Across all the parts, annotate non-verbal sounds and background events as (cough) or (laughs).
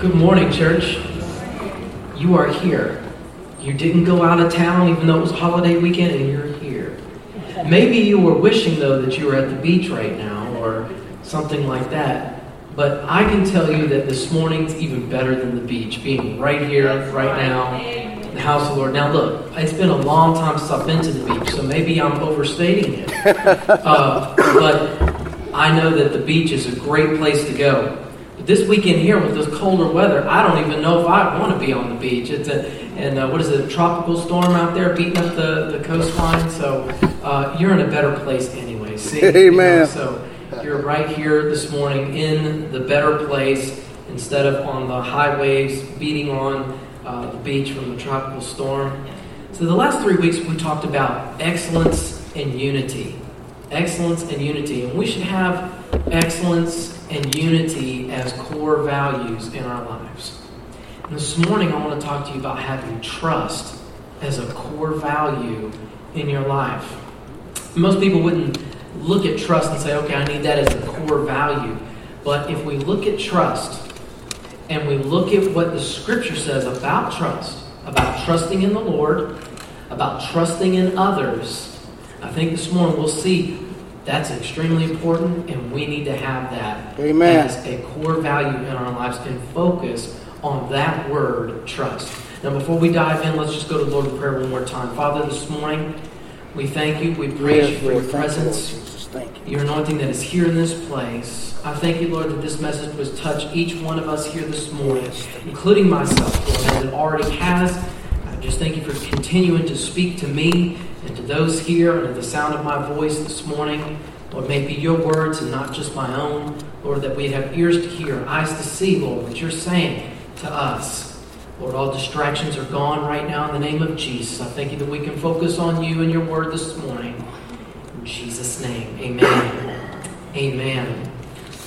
Good morning, church. You are here. You didn't go out of town even though it was a holiday weekend and you're here. Maybe you were wishing though that you were at the beach right now or something like that. But I can tell you that this morning's even better than the beach, being right here, right now, in the house of the Lord. Now, look, it's been a long time since I've been to the beach, so maybe I'm overstating it. (laughs) Uh, but I know that the beach is a great place to go. But this weekend here with this colder weather, I don't even know if I want to be on the beach. It's a and uh, what is it, a tropical storm out there beating up the, the coastline. So uh, you're in a better place anyway. See, Amen. (laughs) You know, so you're right here this morning in the better place instead of on the high waves beating on uh, the beach from the tropical storm. So the last three weeks we talked about excellence and unity excellence and unity. And we should have excellence and unity as core values in our lives. And this morning, I want to talk to you about having trust as a core value in your life. Most people wouldn't look at trust and say, okay, I need that as a core value. But if we look at trust and we look at what the scripture says about trust, about trusting in the Lord, about trusting in others, I think this morning we'll see that's extremely important, and we need to have that Amen. as a core value in our lives and focus on that word, trust. Now, before we dive in, let's just go to Lord in prayer one more time. Father, this morning, we thank you. We praise yes, you for Lord, your presence, you. your anointing that is here in this place. I thank you, Lord, that this message was touched each one of us here this morning, yes, including myself, Lord, as it already has. I just thank you for continuing to speak to me those here and the sound of my voice this morning, Lord, may be your words and not just my own. Lord, that we'd have ears to hear, eyes to see, Lord, what you're saying to us. Lord, all distractions are gone right now in the name of Jesus. I thank you that we can focus on you and your word this morning. In Jesus' name, amen. Amen.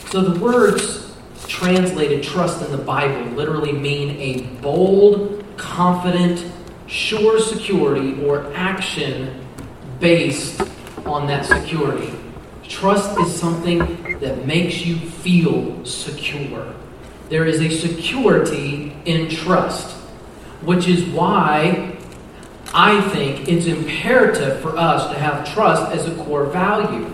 So the words translated trust in the Bible literally mean a bold, confident, sure security or action based on that security. Trust is something that makes you feel secure. There is a security in trust, which is why I think it's imperative for us to have trust as a core value.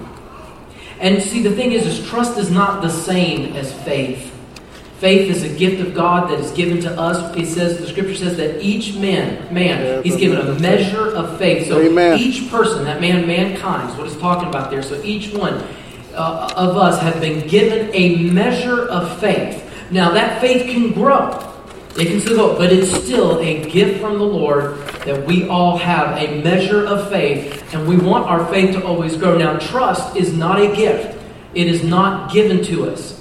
And see, the thing is, is trust is not the same as faith. Faith is a gift of God that is given to us. It says the scripture says that each man, man, he's given a measure of faith. So Amen. each person, that man, mankind, is what he's talking about there. So each one uh, of us have been given a measure of faith. Now that faith can grow. It can still go, but it's still a gift from the Lord that we all have a measure of faith, and we want our faith to always grow. Now, trust is not a gift. It is not given to us.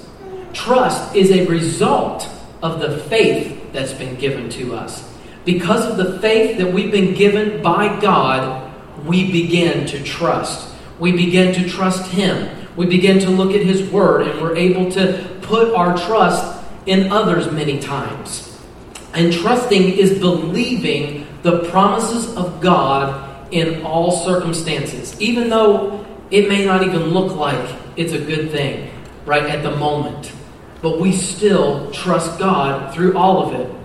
Trust is a result of the faith that's been given to us. Because of the faith that we've been given by God, we begin to trust. We begin to trust Him. We begin to look at His Word, and we're able to put our trust in others many times. And trusting is believing the promises of God in all circumstances, even though it may not even look like it's a good thing right at the moment but we still trust God through all of it.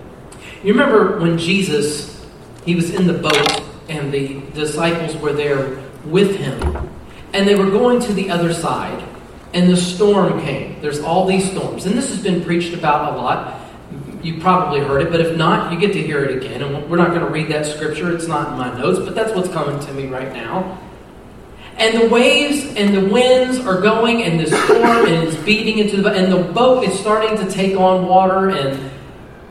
You remember when Jesus, he was in the boat and the disciples were there with him, and they were going to the other side, and the storm came. There's all these storms, and this has been preached about a lot. You probably heard it, but if not, you get to hear it again. And we're not going to read that scripture, it's not in my notes, but that's what's coming to me right now. And the waves and the winds are going, and the storm is beating into the and the boat is starting to take on water, and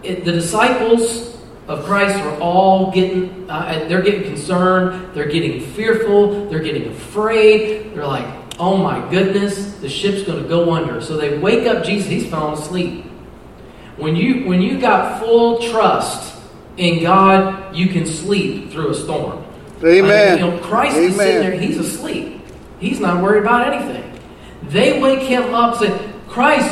it, the disciples of Christ are all getting uh, they're getting concerned, they're getting fearful, they're getting afraid. They're like, "Oh my goodness, the ship's going to go under." So they wake up Jesus. He's falling asleep. When you when you got full trust in God, you can sleep through a storm. Amen. you know, Christ Amen. is sitting there, he's asleep. He's not worried about anything. They wake him up and say, Christ,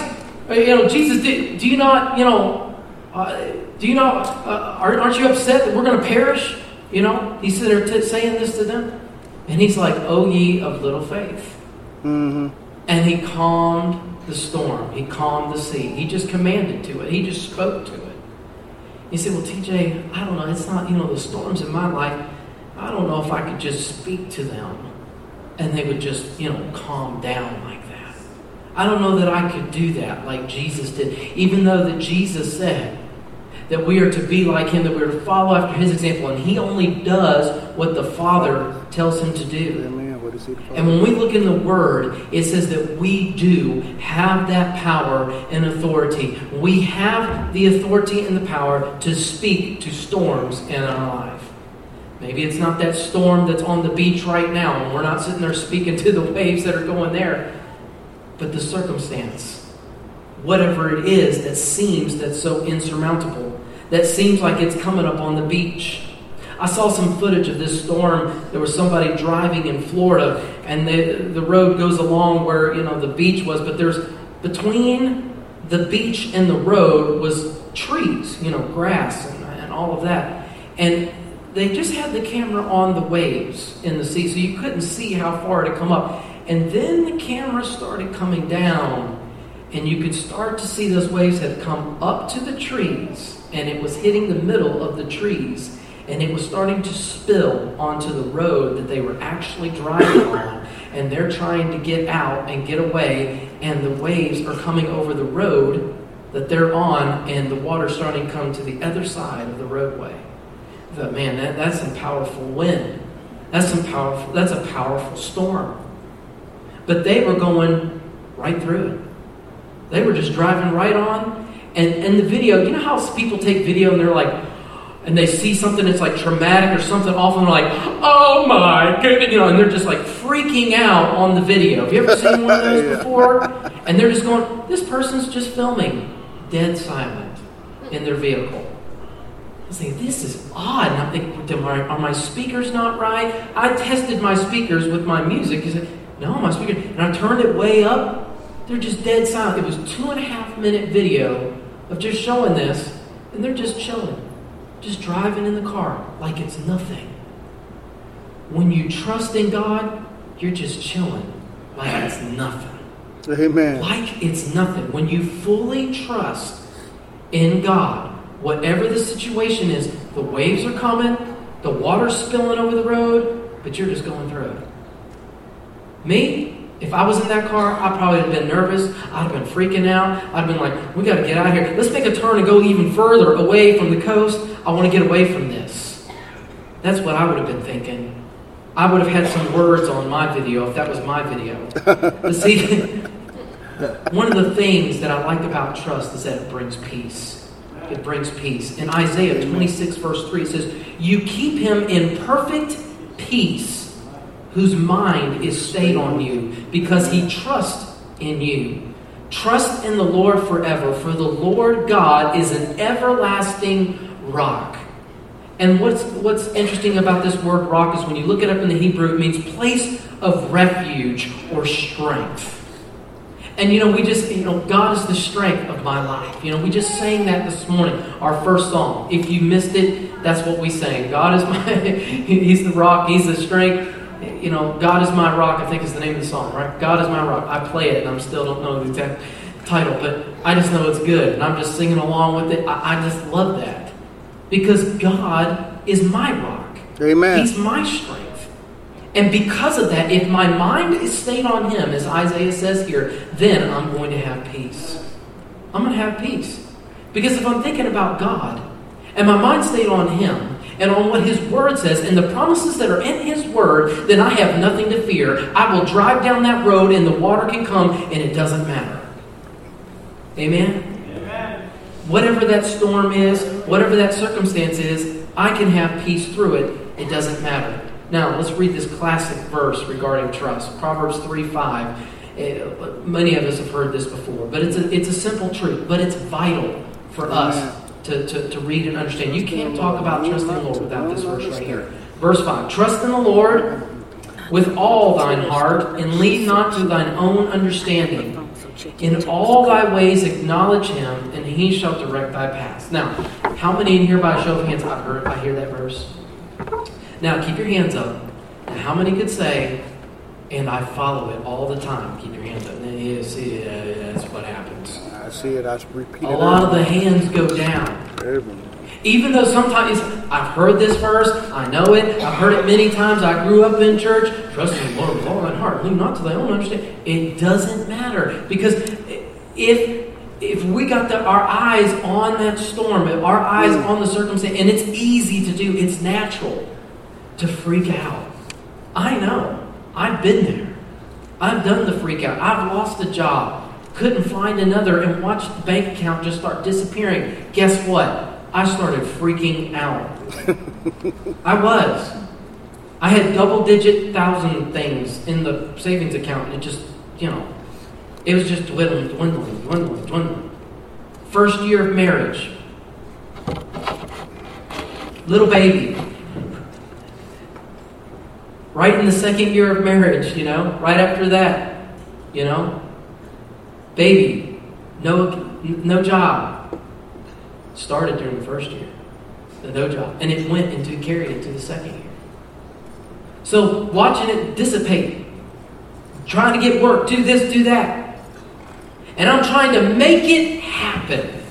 uh, you know, Jesus, do, do you not, you know, uh, do you not, uh, aren't you upset that we're going to perish? You know, he's sitting there t- saying this to them. And he's like, Oh, ye of little faith. Mm-hmm. And he calmed the storm. He calmed the sea. He just commanded to it. He just spoke to it. You say, well, TJ, I don't know. It's not, you know, the storms in my life. I don't know if I could just speak to them and they would just, you know, calm down like that. I don't know that I could do that like Jesus did. Even though that Jesus said that we are to be like him, that we are to follow after his example, and he only does what the Father tells him to do. Amen. What is he And when we look in the Word, it says that we do have that power and authority. We have the authority and the power to speak to storms in our life. Maybe it's not that storm that's on the beach right now, and we're not sitting there speaking to the waves that are going there, but the circumstance. Whatever it is that seems that's so insurmountable, that seems like it's coming up on the beach. I saw some footage of this storm. There was somebody driving in Florida, and the, the road goes along where you know the beach was, but there's between the beach and the road was trees, you know, grass and, and all of that. And they just had the camera on the waves in the sea, so you couldn't see how far it had come up. And then the camera started coming down, and you could start to see those waves had come up to the trees, and it was hitting the middle of the trees and it was starting to spill onto the road that they were actually driving on. And they're trying to get out and get away, and the waves are coming over the road that they're on, and the water's starting to come to the other side of the roadway. But man, that, that's some powerful wind. That's some powerful. That's a powerful storm. But they were going right through it. They were just driving right on. And in the video, you know how people take video and they're like, and they see something that's like traumatic or something awful, and they're like, oh my goodness, you know, and they're just like freaking out on the video. Have you ever seen one of those (laughs) yeah. before? And they're just going, this person's just filming, dead silent in their vehicle. I think this is odd. And I'm thinking, are my speakers not right? I tested my speakers with my music. He said, no, my speaker. And I turned it way up. They're just dead silent. It was two and a half minute video of just showing this, and they're just chilling just driving in the car like it's nothing. When you trust in God, you're just chilling like it's nothing. Amen. Like it's nothing. When you fully trust in God, whatever the situation is, the waves are coming, the water's spilling over the road, but you're just going through it. Me, if I was in that car, I probably would have been nervous. I'd have been freaking out. I'd have been like, we got to get out of here. Let's make a turn and go even further away from the coast. I want to get away from this. That's what I would have been thinking. I would have had some words on my video if that was my video. (laughs) but see, (laughs) one of the things that I like about trust is that it brings peace. It brings peace. In Isaiah 26, verse 3, it says, You keep him in perfect peace whose mind is stayed on you because he trusts in you. Trust in the Lord forever, for the Lord God is an everlasting rock. And what's, what's interesting about this word rock is when you look it up in the Hebrew, it means place of refuge or strength. And you know, we just, you know, God is the strength of my life. You know, we just sang that this morning, our first song. If you missed it, that's what we sang. God is my, (laughs) He's the rock, He's the strength you know, God is my rock, I think is the name of the song, right? God is my rock. I play it and I still don't know the exact title, but I just know it's good and I'm just singing along with it. I, I just love that because God is my rock. Amen. He's my strength. And because of that, if my mind is stayed on Him, as Isaiah says here, then I'm going to have peace. I'm going to have peace. Because if I'm thinking about God and my mind stayed on Him, and on what His Word says and the promises that are in His Word, then I have nothing to fear. I will drive down that road and the water can come and it doesn't matter. Amen? Amen? Whatever that storm is, whatever that circumstance is, I can have peace through it. It doesn't matter. Now, let's read this classic verse regarding trust Proverbs 3 5. Eh, many of us have heard this before, but it's a, it's a simple truth, but it's vital for us to, to, to read and understand. You can't talk about trust in the Lord without this verse right here. Verse 5 Trust in the Lord with all thine heart, and lean not to thine own understanding. In all thy ways acknowledge him, and he shall direct thy paths. Now, how many in here by a show of hands I heard I hear that verse? Now keep your hands up. Now, how many could say, and I follow it all the time? Keep your hands up. And Yeah, see, uh, that's what happens. I see it. I repeat A lot of the hands go down. every- Even though sometimes I've heard this verse, I know it, I've heard it many times. I grew up in church, trust in the Lord with all thine heart, lean not to thy own understanding. It doesn't matter because if if we got the, our eyes on that storm, if our eyes on the circumstance, and it's easy to do, it's natural to freak out. I know. I've been there. I've done the freak out. I've lost a job, couldn't find another, and watched the bank account just start disappearing. Guess what? I started freaking out. (laughs) I was. I had double digit thousand things in the savings account, and it just, you know, it was just dwindling, dwindling, dwindling, dwindling. First year of marriage. Little baby. Right in the second year of marriage, you know, right after that, you know, baby, no, no job. Started during the first year, the no job, and it went into carried into the second year. So watching it dissipate, trying to get work, do this, do that, and I'm trying to make it happen.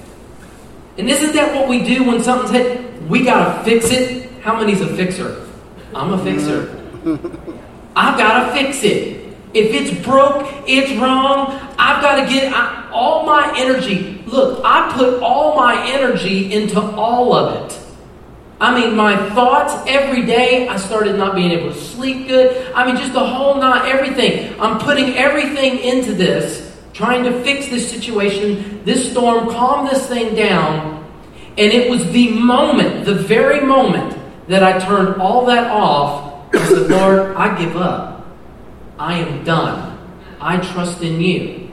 And isn't that what we do when something's hit? We gotta fix it. How many's a fixer? I'm a fixer. I've got to fix it. If it's broke, it's wrong. I've got to get I, all my energy. Look, I put all my energy into all of it. I mean, my thoughts every day. I started not being able to sleep good. I mean, just the whole not everything. I'm putting everything into this, trying to fix this situation, this storm, calm this thing down. And it was the moment, the very moment, that I turned all that off said, Lord, I give up. I am done. I trust in you.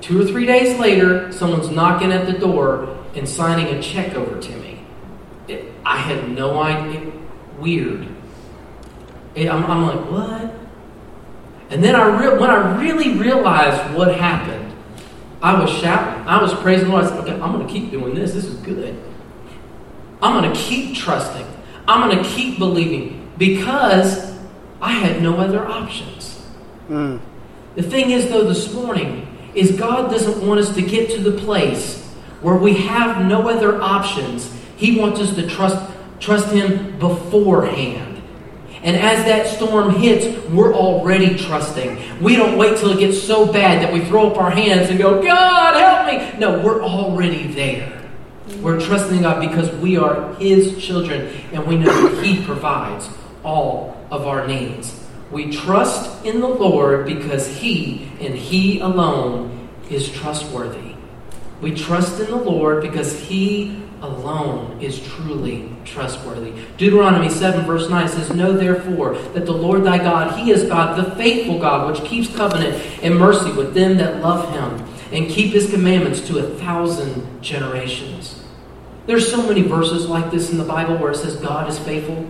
Two or three days later, someone's knocking at the door and signing a check over to me. It, I had no idea. Weird. It, I'm, I'm like, what? And then I re- when I really realized what happened, I was shouting. I was praising the Lord. I said, okay, I'm going to keep doing this. This is good. I'm going to keep trusting. I'm going to keep believing because I had no other options. Mm. The thing is, though, this morning, is God doesn't want us to get to the place where we have no other options. He wants us to trust, trust Him beforehand. And as that storm hits, we're already trusting. We don't wait till it gets so bad that we throw up our hands and go, God, help me. No, we're already there. We're trusting God because we are His children and we know that He provides all of our needs. We trust in the Lord because He and He alone is trustworthy. We trust in the Lord because He alone is truly trustworthy. Deuteronomy 7, verse 9 says, Know therefore that the Lord thy God, He is God, the faithful God, which keeps covenant and mercy with them that love Him and keep His commandments to a thousand generations. There's so many verses like this in the Bible where it says God is faithful.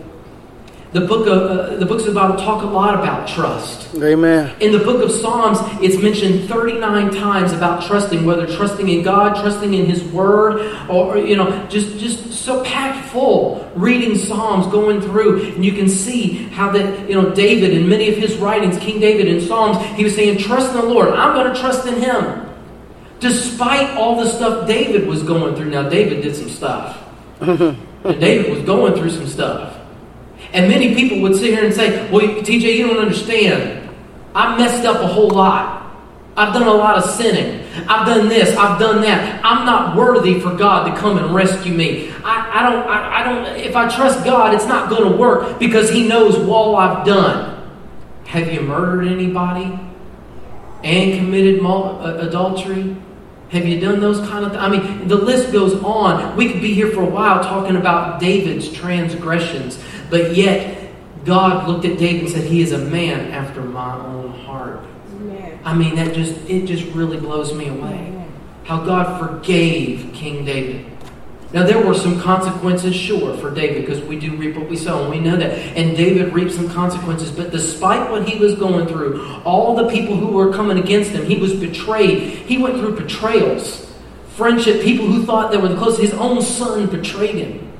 The book of uh, the books of the Bible talk a lot about trust. Amen. In the book of Psalms, it's mentioned 39 times about trusting, whether trusting in God, trusting in His Word, or you know, just just so packed full. Reading Psalms, going through, and you can see how that you know David in many of his writings, King David in Psalms, he was saying, "Trust in the Lord. I'm going to trust in Him." Despite all the stuff David was going through. Now, David did some stuff. (laughs) and David was going through some stuff. And many people would sit here and say, Well, TJ, you don't understand. I messed up a whole lot. I've done a lot of sinning. I've done this. I've done that. I'm not worthy for God to come and rescue me. I, I don't. I, I don't. If I trust God, it's not going to work because He knows all I've done. Have you murdered anybody and committed uh, adultery? Have you done those kind of things? I mean, the list goes on. We could be here for a while talking about David's transgressions, but yet God looked at David and said, He is a man after my own heart. Amen. I mean, that just it just really blows me away. Amen. How God forgave King David. Now there were some consequences, sure, for David, because we do reap what we sow, and we know that. And David reaped some consequences, but despite what he was going through, all the people who were coming against him, he was betrayed. He went through betrayals, friendship, people who thought they were the closest. His own son betrayed him.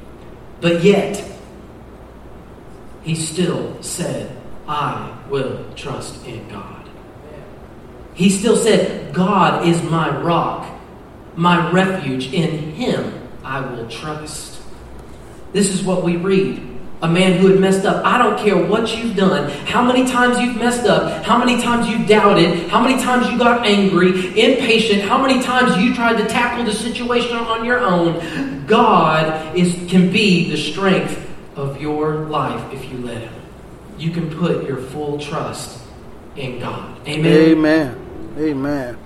But yet, he still said, I will trust in God. He still said, God is my rock, my refuge. In him I will trust. This is what we read. A man who had messed up. I don't care what you've done, how many times you've messed up, how many times you doubted, how many times you got angry, impatient, how many times you tried to tackle the situation on your own. God is, can be the strength of your life if you let Him. You can put your full trust in God. Amen. Amen. Amen.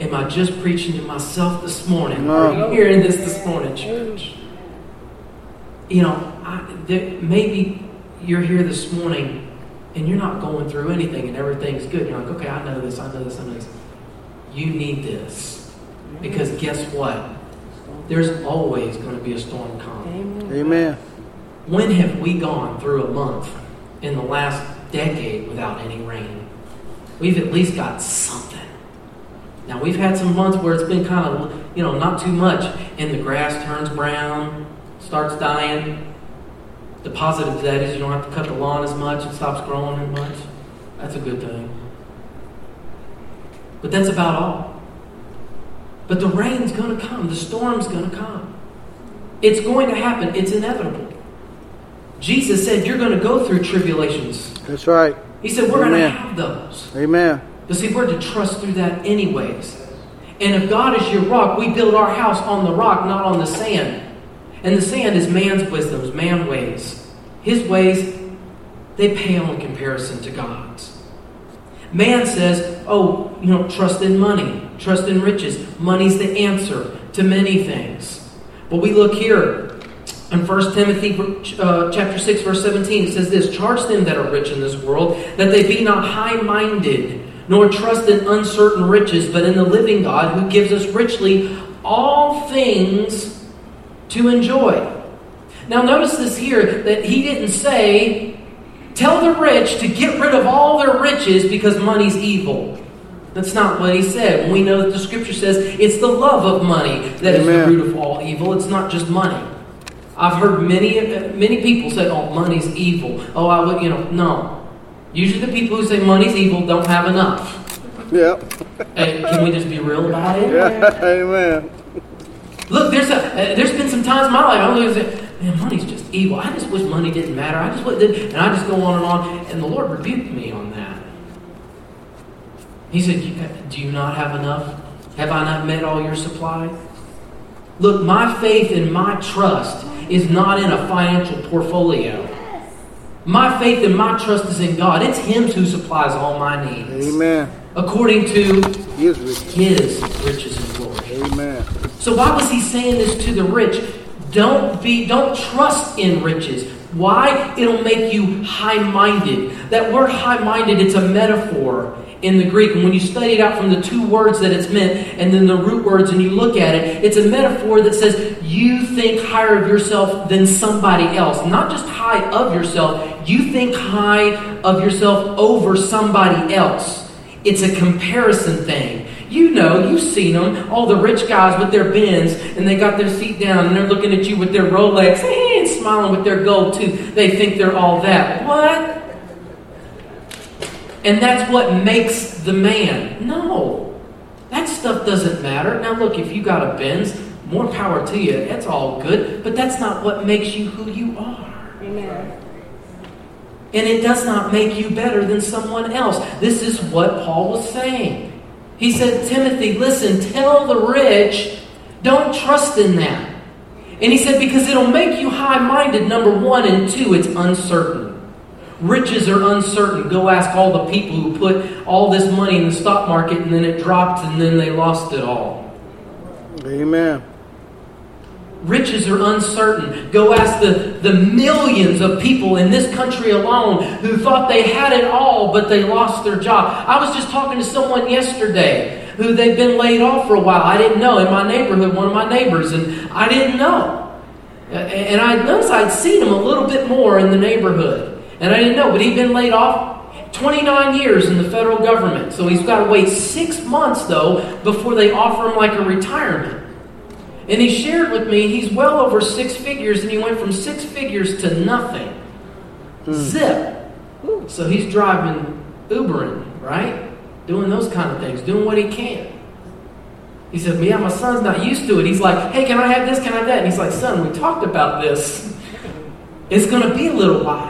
Am I just preaching to myself this morning? No. Are you hearing this this morning, church? You know, I, there, maybe you're here this morning and you're not going through anything and everything's good. You're like, okay, I know this, I know this, I know this. You need this. Because guess what? There's always going to be a storm coming. Amen. When have we gone through a month in the last decade without any rain? We've at least got something. Now, we've had some months where it's been kind of, you know, not too much, and the grass turns brown, starts dying. The positive to that is you don't have to cut the lawn as much, it stops growing as much. That's a good thing. But that's about all. But the rain's going to come, the storm's going to come. It's going to happen, it's inevitable. Jesus said, You're going to go through tribulations. That's right. He said, We're going to have those. Amen. But see, we're to trust through that anyways. And if God is your rock, we build our house on the rock, not on the sand. And the sand is man's wisdoms, man ways. His ways, they pale in comparison to God's. Man says, oh, you know, trust in money, trust in riches. Money's the answer to many things. But we look here in 1 Timothy uh, chapter 6, verse 17, it says this Charge them that are rich in this world, that they be not high minded, nor trust in uncertain riches, but in the living God who gives us richly all things to enjoy. Now, notice this here that he didn't say, Tell the rich to get rid of all their riches because money's evil. That's not what he said. We know that the scripture says it's the love of money that Amen. is the root of all evil. It's not just money. I've heard many many people say, "Oh, money's evil." Oh, I would, you know, no. Usually, the people who say money's evil don't have enough. Yeah. Hey, can we just be real about it? Yeah. Amen. Look, there's a uh, there's been some times in my life I'm looking at, man, money's just evil. I just wish money didn't matter. I just wish, and I just go on and on. And the Lord rebuked me on that. He said, "Do you not have enough? Have I not met all your supply?" Look, my faith and my trust is not in a financial portfolio. My faith and my trust is in God. It's Him who supplies all my needs. Amen. According to His riches, His riches and glory. Amen. So why was He saying this to the rich? Don't be, don't trust in riches. Why? It'll make you high-minded. That word high-minded, it's a metaphor in the Greek. And when you study it out from the two words that it's meant and then the root words and you look at it, it's a metaphor that says you think higher of yourself than somebody else. Not just high of yourself, you think high of yourself over somebody else. It's a comparison thing. You know, you've seen them, all the rich guys with their Benz, and they got their seat down, and they're looking at you with their Rolex, (laughs) and smiling with their gold tooth. They think they're all that. What? And that's what makes the man. No. That stuff doesn't matter. Now, look, if you got a Benz, more power to you. That's all good. But that's not what makes you who you are. Amen. And it does not make you better than someone else. This is what Paul was saying. He said, Timothy, listen, tell the rich, don't trust in that. And he said, because it'll make you high minded, number one, and two, it's uncertain. Riches are uncertain. Go ask all the people who put all this money in the stock market and then it dropped and then they lost it all. Amen. Riches are uncertain. Go ask the, the millions of people in this country alone who thought they had it all, but they lost their job. I was just talking to someone yesterday who they've been laid off for a while. I didn't know in my neighborhood, one of my neighbors, and I didn't know. And I noticed I'd seen him a little bit more in the neighborhood. And I didn't know, but he'd been laid off 29 years in the federal government. So he's got to wait six months, though, before they offer him like a retirement. And he shared with me he's well over six figures, and he went from six figures to nothing. Hmm. Zip. So he's driving Ubering, right? doing those kind of things, doing what he can. He said, Yeah, my son's not used to it. He's like, Hey, can I have this? Can I have that? And he's like, Son, we talked about this. (laughs) It's going to be a little while.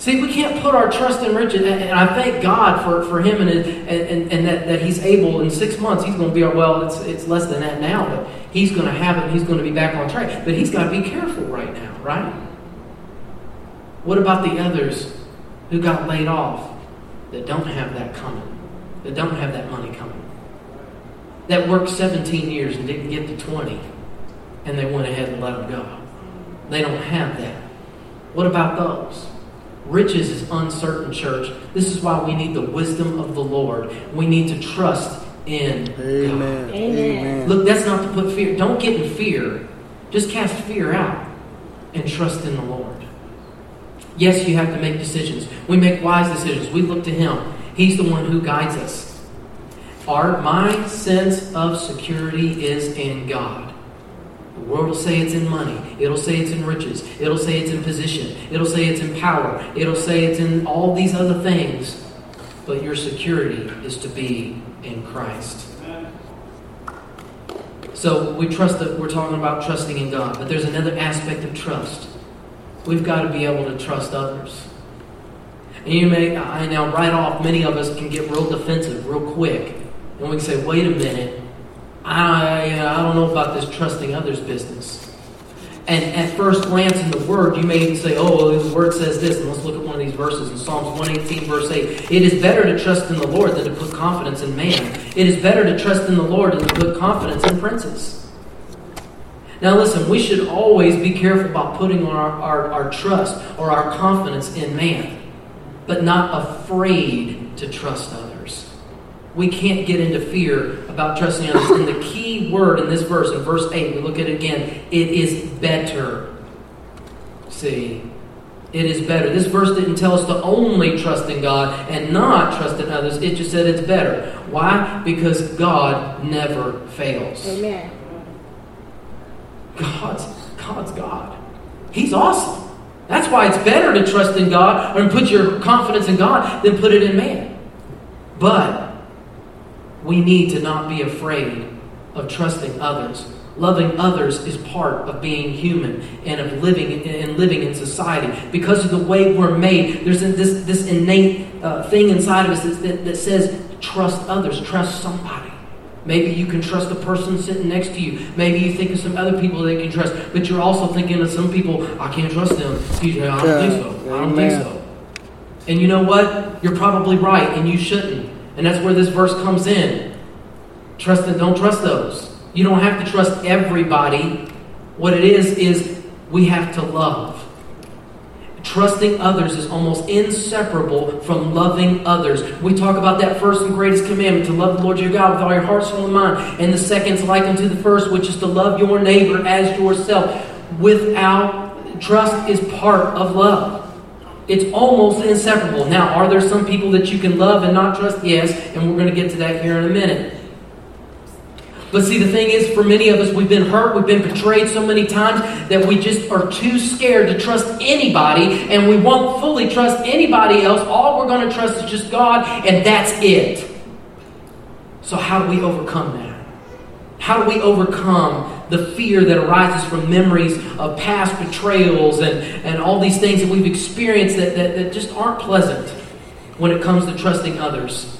See, we can't put our trust in riches. And I thank God for, for him and, and, and that, that he's able, in six months, he's going to be, uh, well, it's, it's less than that now, but he's going to have it he's going to be back on track. But he's got to be careful right now, right? What about the others who got laid off that don't have that coming, that don't have that money coming? That worked 17 years and didn't get to 20, and they went ahead and let them go. They don't have that. What about those? Riches is uncertain, church. This is why we need the wisdom of the Lord. We need to trust in Amen. God. Amen. Look, that's not to put fear. Don't get in fear. Just cast fear out and trust in the Lord. Yes, you have to make decisions. We make wise decisions. We look to Him. He's the one who guides us. Our my sense of security is in God. The world will say it's in money. It'll say it's in riches. It'll say it's in position. It'll say it's in power. It'll say it's in all these other things. But your security is to be in Christ. So we trust that we're talking about trusting in God, but there's another aspect of trust. We've got to be able to trust others. And you may, I now right off, many of us can get real defensive real quick. And we can say, wait a minute, I, uh, I don't know about this trusting others business. And at first glance in the Word, you may even say, oh, the Word says this. And let's look at one of these verses in Psalms 118, verse 8. It is better to trust in the Lord than to put confidence in man. It is better to trust in the Lord than to put confidence in princes. Now, listen, we should always be careful about putting our, our, our trust or our confidence in man, but not afraid to trust others. We can't get into fear about trusting others. And the key word in this verse, in verse 8, we look at it again, it is better. See, it is better. This verse didn't tell us to only trust in God and not trust in others. It just said it's better. Why? Because God never fails. Amen. God's God's God. He's awesome. That's why it's better to trust in God or put your confidence in God than put it in man. But we need to not be afraid of trusting others. Loving others is part of being human and of living and living in society. Because of the way we're made, there's this, this innate uh, thing inside of us that, that says, trust others, trust somebody. Maybe you can trust the person sitting next to you. Maybe you think of some other people that you can trust, but you're also thinking of some people, I can't trust them. TJ, I don't think so. I don't think so. And you know what? You're probably right, and you shouldn't. And that's where this verse comes in. Trust and don't trust those. You don't have to trust everybody. What it is, is we have to love. Trusting others is almost inseparable from loving others. We talk about that first and greatest commandment to love the Lord your God with all your heart, soul, and mind. And the second is like unto the first, which is to love your neighbor as yourself. Without trust is part of love. It's almost inseparable. Now, are there some people that you can love and not trust? Yes, and we're going to get to that here in a minute. But see, the thing is, for many of us, we've been hurt, we've been betrayed so many times that we just are too scared to trust anybody, and we won't fully trust anybody else. All we're going to trust is just God, and that's it. So, how do we overcome that? How do we overcome the fear that arises from memories of past betrayals and, and all these things that we've experienced that, that, that just aren't pleasant when it comes to trusting others?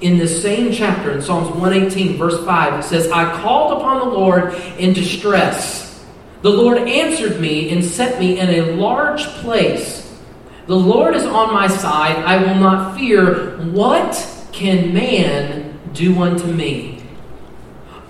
in this same chapter, in Psalms 118, verse 5, it says, I called upon the Lord in distress. The Lord answered me and set me in a large place. The Lord is on my side. I will not fear. What can man do unto me?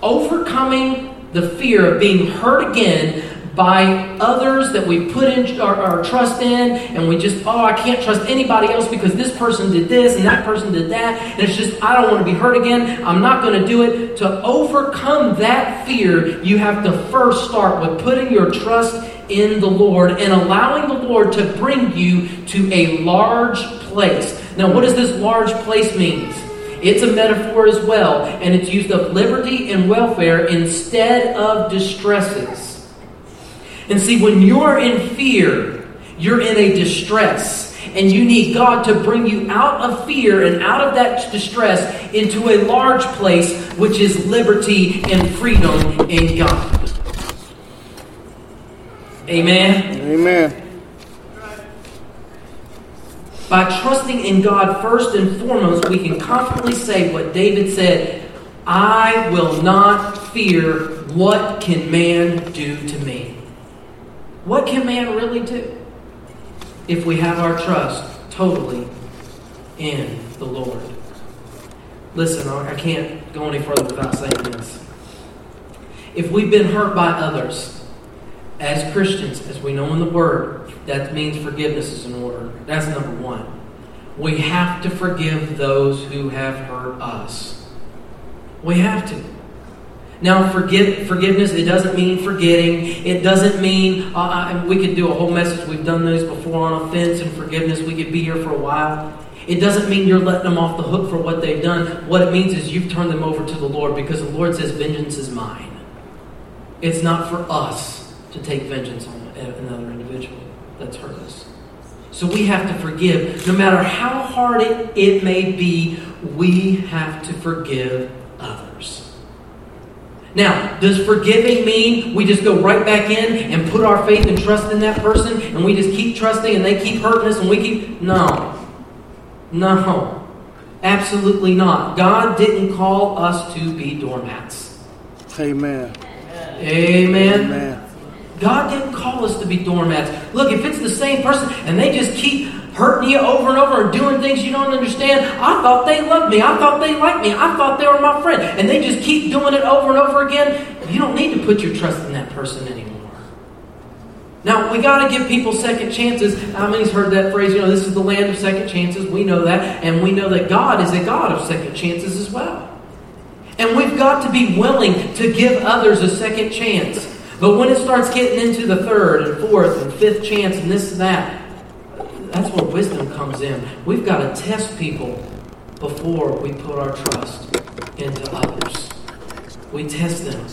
Overcoming the fear of being hurt again by others that we put in our, our, trust in, and we just, oh, I can't trust anybody else because this person did this and that person did that, and it's just, I don't want to be hurt again. I'm not going to do it. To overcome that fear, you have to first start with putting your trust in the Lord and allowing the Lord to bring you to a large place. Now, what does this large place mean? It's a metaphor as well, and it's used of liberty and welfare instead of distresses. And see, when you're in fear, you're in a distress. And you need God to bring you out of fear and out of that distress into a large place, which is liberty and freedom in God. Amen. Amen. By trusting in God first and foremost, we can confidently say what David said I will not fear what can man do to me. What can man really do if we have our trust totally in the Lord? Listen, I can't go any further without saying this. If we've been hurt by others, as Christians, as we know in the Word, that means forgiveness is in order. That's number one. We have to forgive those who have hurt us. We have to. Now, forgive, forgiveness, it doesn't mean forgetting. It doesn't mean, uh, uh we could do a whole message, we've done those before on offense and forgiveness. We could be here for a while. It doesn't mean you're letting them off the hook for what they've done. What it means is you've turned them over to the Lord because the Lord says, Vengeance is mine. It's not for us to take vengeance on another individual that's hurt us. So we have to forgive. No matter how hard it, it may be, we have to forgive others. Now, does forgiving mean we just go right back in and put our faith and trust in that person and we just keep trusting and they keep hurting us and we keep. No. No. Absolutely not. God didn't call us to be doormats. Amen. Amen. Amen. God didn't call us to be doormats. Look, if it's the same person and they just keep hurting you over and over and doing things you don't understand, I thought they loved me. I thought they liked me. I thought they were my friend. And they just keep doing it over and over again. You don't need to put your trust in that person anymore. Now, we got to give people second chances. How many's heard that phrase? You know, this is the land of second chances. We know that. And we know that God is a God of second chances as well. And we've got to be willing to give others a second chance. But when it starts getting into the third and fourth and fifth chance and this and that, that's where wisdom comes in. We've got to test people before we put our trust into others. We test them.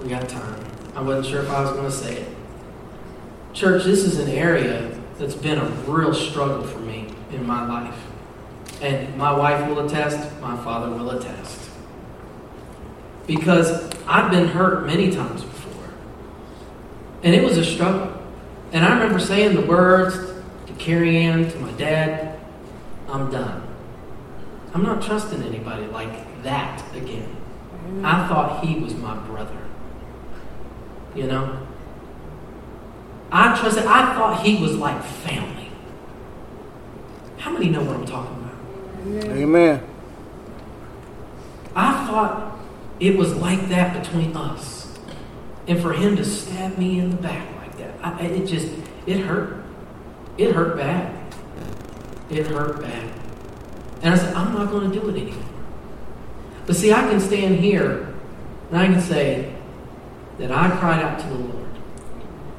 We got time. I wasn't sure if I was going to say it. Church, this is an area that's been a real struggle for me in my life. And my wife will attest, my father will attest. Because I've been hurt many times before. And it was a struggle. And I remember saying the words to Carrie Ann, to my dad, I'm done. I'm not trusting anybody like that again. Mm-hmm. I thought he was my brother. You know? I trusted, I thought he was like family. How many know what I'm talking about? Mm-hmm. Amen. I thought it was like that between us. And for him to stab me in the back like that, I, it just, it hurt. It hurt bad. It hurt bad. And I said, I'm not going to do it anymore. But see, I can stand here and I can say that I cried out to the Lord.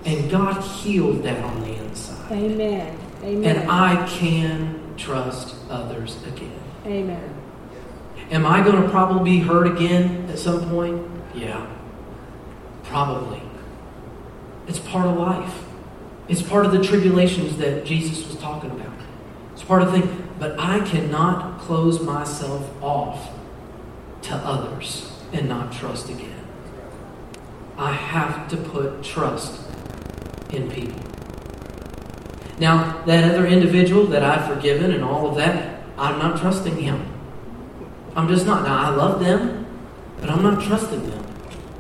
And God healed that on the inside. Amen. Amen. And I can trust others again. Amen. Am I going to probably be hurt again at some point? Yeah. Probably. It's part of life. It's part of the tribulations that Jesus was talking about. It's part of the thing. But I cannot close myself off to others and not trust again. I have to put trust in people. Now, that other individual that I've forgiven and all of that, I'm not trusting him. I'm just not. Now, I love them, but I'm not trusting them.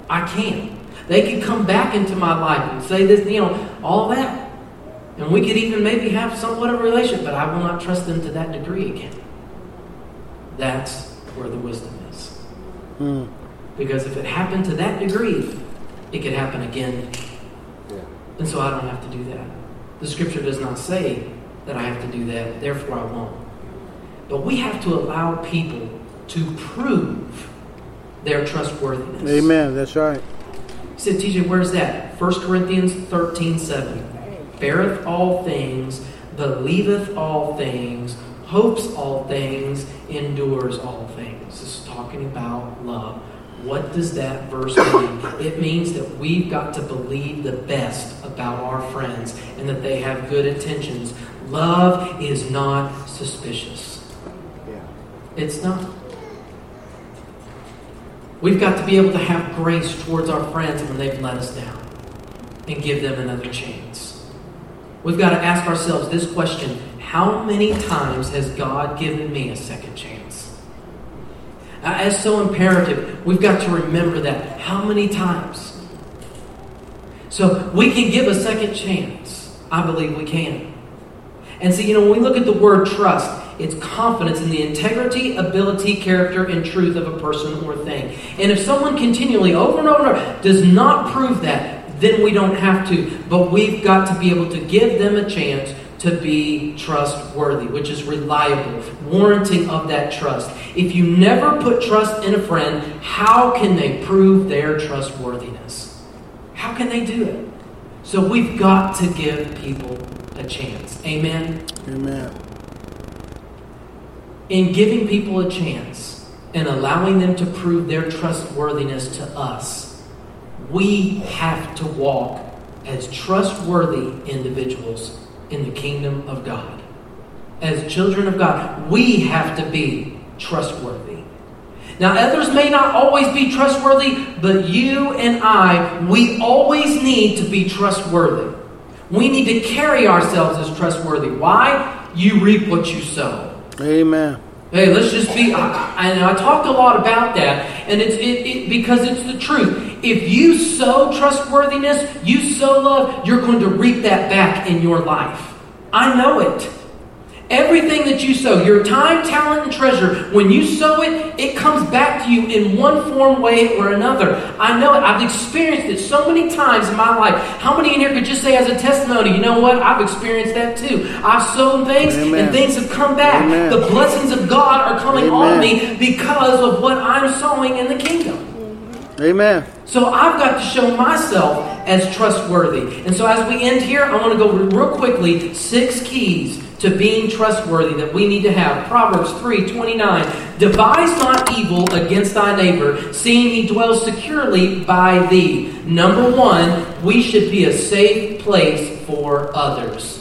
I can't. They could come back into my life and say this, you know, all that. And we could even maybe have somewhat of a relationship, but I will not trust them to that degree again. That's where the wisdom is. Mm. Because if it happened to that degree, it could happen again. And so I don't have to do that. The scripture does not say that I have to do that, therefore I won't. But we have to allow people to prove their trustworthiness. Amen. That's right. He said, TJ, where's that? 1 Corinthians 13 7. Beareth all things, believeth all things, hopes all things, endures all things. This is talking about love. What does that verse mean? It means that we've got to believe the best about our friends and that they have good intentions. Love is not suspicious. Yeah. It's not. We've got to be able to have grace towards our friends when they've let us down and give them another chance. We've got to ask ourselves this question How many times has God given me a second chance? Uh, As so imperative, we've got to remember that. How many times? So we can give a second chance. I believe we can. And see, you know, when we look at the word trust, it's confidence in the integrity, ability, character, and truth of a person or thing. And if someone continually, over and over, does not prove that, then we don't have to. But we've got to be able to give them a chance to be trustworthy, which is reliable, warranting of that trust. If you never put trust in a friend, how can they prove their trustworthiness? How can they do it? So we've got to give people a chance. Amen Amen. In giving people a chance and allowing them to prove their trustworthiness to us, we have to walk as trustworthy individuals in the kingdom of God. As children of God, we have to be trustworthy. Now, others may not always be trustworthy, but you and I, we always need to be trustworthy. We need to carry ourselves as trustworthy. Why? You reap what you sow. Amen. Hey, let's just be. I, and I talked a lot about that, and it's it, it, because it's the truth. If you sow trustworthiness, you sow love, you're going to reap that back in your life. I know it. Everything that you sow, your time, talent, and treasure, when you sow it, it comes back to you in one form, way, or another. I know it. I've experienced it so many times in my life. How many in here could just say as a testimony, you know what? I've experienced that too. I've sown things Amen. and things have come back. Amen. The blessings of God are coming on me because of what I'm sowing in the kingdom. Amen. So I've got to show myself as trustworthy. And so as we end here, I want to go real quickly six keys to being trustworthy that we need to have. Proverbs 3:29. Devise not evil against thy neighbor, seeing he dwells securely by thee. Number 1, we should be a safe place for others.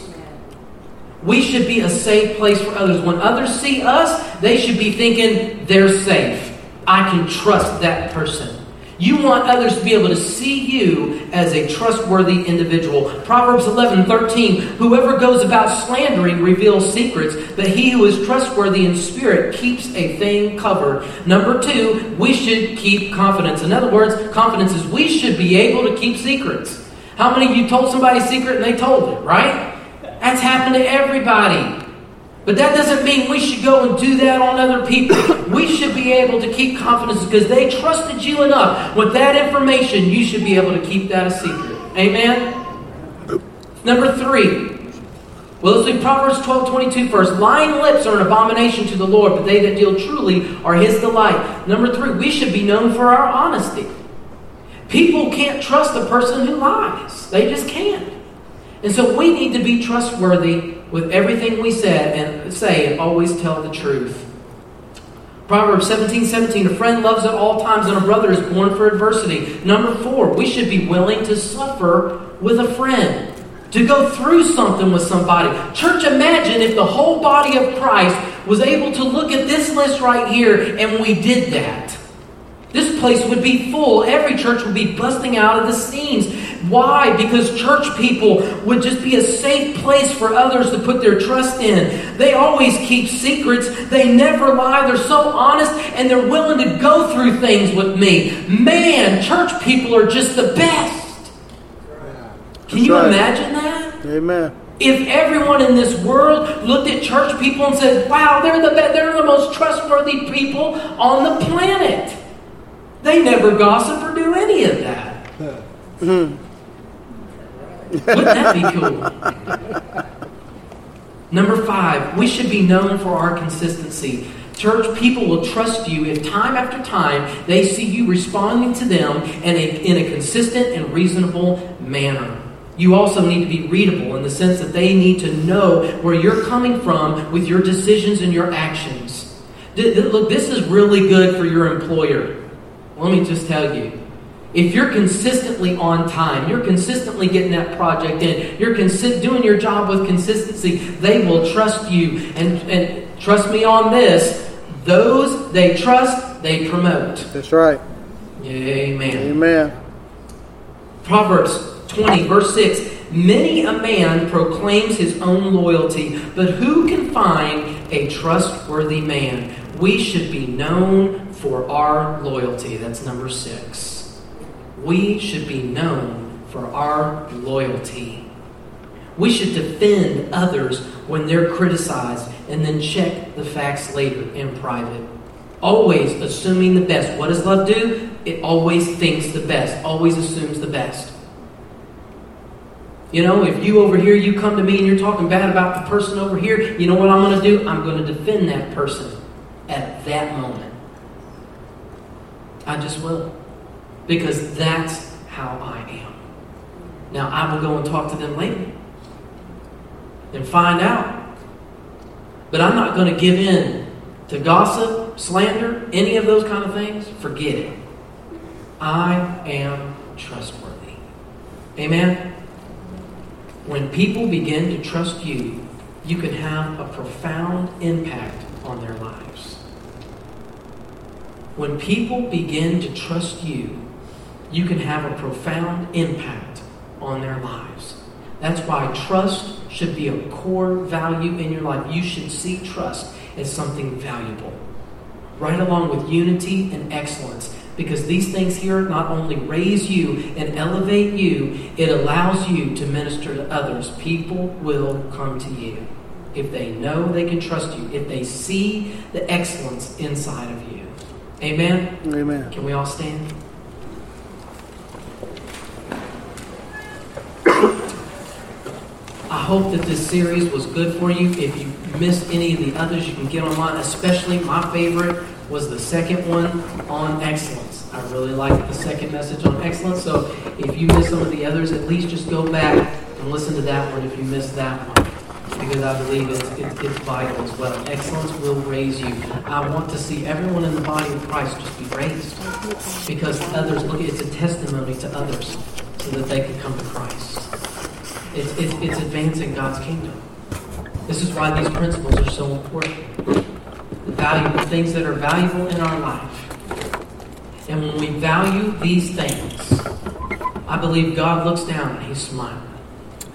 We should be a safe place for others. When others see us, they should be thinking they're safe. I can trust that person. You want others to be able to see you as a trustworthy individual. Proverbs 11, 13. Whoever goes about slandering reveals secrets, but he who is trustworthy in spirit keeps a thing covered. Number two, we should keep confidence. In other words, confidence is we should be able to keep secrets. How many of you told somebody a secret and they told it, right? That's happened to everybody. But that doesn't mean we should go and do that on other people. (coughs) We should be able to keep confidence because they trusted you enough. With that information, you should be able to keep that a secret. Amen? Number three. Well, let's read Proverbs 12 22 first. Lying lips are an abomination to the Lord, but they that deal truly are his delight. Number three, we should be known for our honesty. People can't trust a person who lies, they just can't. And so we need to be trustworthy with everything we said and say and always tell the truth. Proverbs 17, 17, a friend loves at all times and a brother is born for adversity. Number four, we should be willing to suffer with a friend, to go through something with somebody. Church, imagine if the whole body of Christ was able to look at this list right here and we did that. This place would be full. Every church would be busting out of the seams. Why? Because church people would just be a safe place for others to put their trust in. They always keep secrets. They never lie. They're so honest and they're willing to go through things with me. Man, church people are just the best. Can you imagine that? Amen. If everyone in this world looked at church people and said, "Wow, they're the be- they're the most trustworthy people on the planet," they never gossip or do any of that. Hmm. Wouldn't that be cool? Number five, we should be known for our consistency. Church people will trust you if time after time they see you responding to them in a, in a consistent and reasonable manner. You also need to be readable in the sense that they need to know where you're coming from with your decisions and your actions. Look, this is really good for your employer. let me just tell you. If you're consistently on time, you're consistently getting that project in, you're consi- doing your job with consistency, they will trust you. And, and trust me on this those they trust, they promote. That's right. Amen. Amen. Proverbs 20, verse 6 Many a man proclaims his own loyalty, but who can find a trustworthy man? We should be known for our loyalty. That's number six. We should be known for our loyalty. We should defend others when they're criticized and then check the facts later in private. Always assuming the best. What does love do? It always thinks the best, always assumes the best. You know, if you over here, you come to me and you're talking bad about the person over here, you know what I'm going to do? I'm going to defend that person at that moment. I just will. Because that's how I am. Now, I will go and talk to them later and find out. But I'm not going to give in to gossip, slander, any of those kind of things. Forget it. I am trustworthy. Amen? When people begin to trust you, you can have a profound impact on their lives. When people begin to trust you, you can have a profound impact on their lives. That's why trust should be a core value in your life. You should see trust as something valuable. Right along with unity and excellence. Because these things here not only raise you and elevate you, it allows you to minister to others. People will come to you if they know they can trust you, if they see the excellence inside of you. Amen? Amen. Can we all stand? Hope that this series was good for you. If you missed any of the others, you can get online. Especially my favorite was the second one on excellence. I really liked the second message on excellence. So if you missed some of the others, at least just go back and listen to that one if you missed that one. Because I believe it's, it's, it's vital as well. Excellence will raise you. I want to see everyone in the body of Christ just be raised. Because others, look, it's a testimony to others so that they can come to Christ. It's, it's, it's advancing God's kingdom. This is why these principles are so important. The valuable things that are valuable in our life. And when we value these things, I believe God looks down and He's smiling.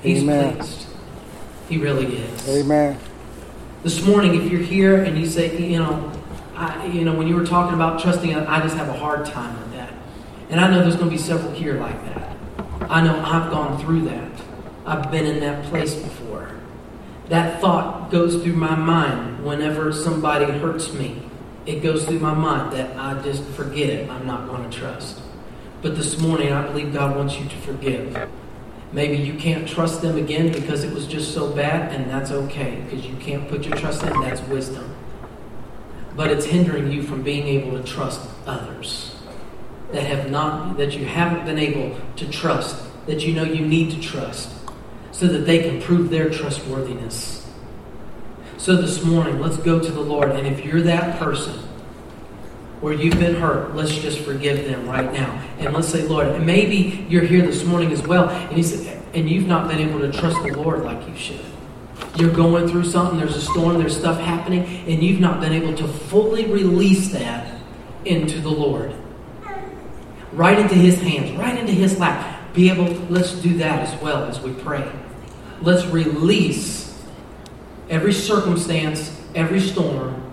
He's Amen. pleased. He really is. Amen. This morning, if you're here and you say, you know, I, you know, when you were talking about trusting, I just have a hard time with that. And I know there's going to be several here like that. I know I've gone through that. I've been in that place before. That thought goes through my mind whenever somebody hurts me. It goes through my mind that I just forget it. I'm not going to trust. But this morning, I believe God wants you to forgive. Maybe you can't trust them again because it was just so bad, and that's okay because you can't put your trust in. That's wisdom. But it's hindering you from being able to trust others that have not, that you haven't been able to trust, that you know you need to trust, so that they can prove their trustworthiness. So this morning, let's go to the Lord, and if you're that person where you've been hurt, let's just forgive them right now. And let's say, Lord, and maybe you're here this morning as well, and, you said, and you've not been able to trust the Lord like you should. You're going through something, there's a storm, there's stuff happening, and you've not been able to fully release that into the Lord. Right into His hands, right into His lap. Be able, let's do that as well as we pray. Let's release every circumstance, every storm,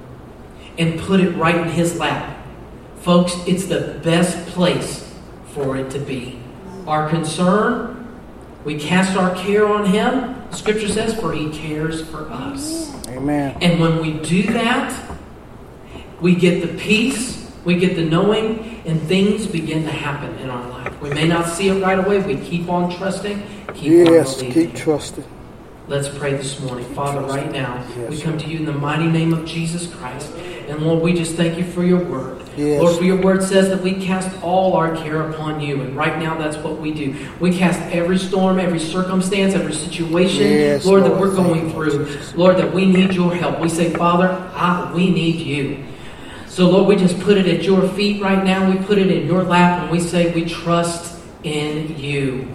and put it right in His lap. Folks, it's the best place for it to be. Our concern, we cast our care on Him. Scripture says, for He cares for us. Amen. And when we do that, we get the peace, we get the knowing, and things begin to happen in our life. We may not see it right away. We keep on trusting, keep Yes, on keep trusting. Let's pray this morning. Father, right now, Yes, we come to you in the mighty name of Jesus Christ. And Lord, we just thank you for your word. Yes. Lord, for your word says that we cast all our care upon you. And right now, that's what we do. We cast every storm, every circumstance, every situation, Yes, Lord, that we're going through. Lord, that we need your help. We say, Father, I, we need you. So, Lord, we just put it at your feet right now. We put it in your lap and we say we trust in you.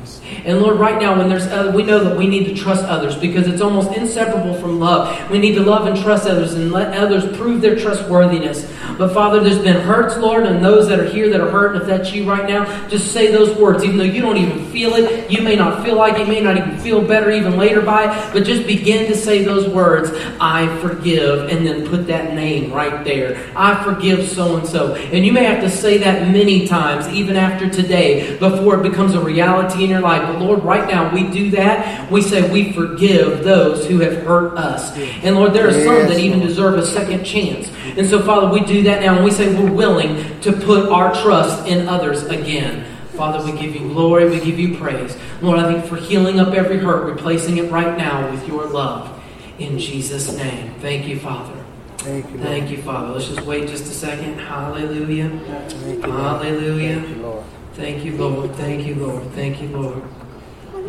And Lord, right now, when there's other, we know that we need to trust others because it's almost inseparable from love. We need to love and trust others and let others prove their trustworthiness. But Father, there's been hurts, Lord, and those that are here that are hurt, and if that's you right now, just say those words, even though you don't even feel it. You may not feel like it, you may not even feel better even later by it, but just begin to say those words, I forgive, and then put that name right there. I forgive so and so. And you may have to say that many times, even after today, before it becomes a reality in your life. But Lord, right now we do that. We say we forgive those who have hurt us. And Lord, there are some that even deserve a second chance. And so, Father, we do that now, and we say we're willing to put our trust in others again. Father, we give you glory, we give you praise. Lord, I think for healing up every hurt, replacing it right now with your love. In Jesus' name. Thank you, Father. Thank you, Lord. Thank you, Father. Let's just wait just a second. Hallelujah. Thank you, Hallelujah. Thank you, Lord. Thank you, Lord. Thank you, Lord. Thank you.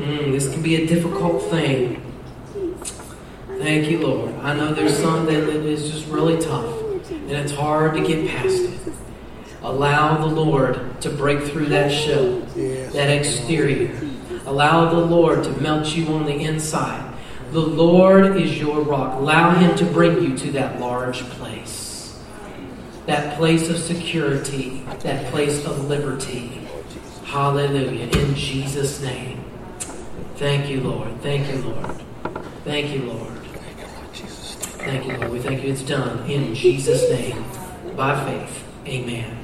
Mm, this can be a difficult thing. Thank you, Lord. I know there's some that it is just really tough, and it's hard to get past it. Allow the Lord to break through that shell, that exterior. Allow the Lord to melt you on the inside. The Lord is your rock. Allow Him to bring you to that large place, that place of security, that place of liberty. Hallelujah. In Jesus' name. Thank you, Lord. Thank you, Lord. Thank you, Lord. Thank you, Lord. We thank you it's done in Jesus' name. By faith. Amen.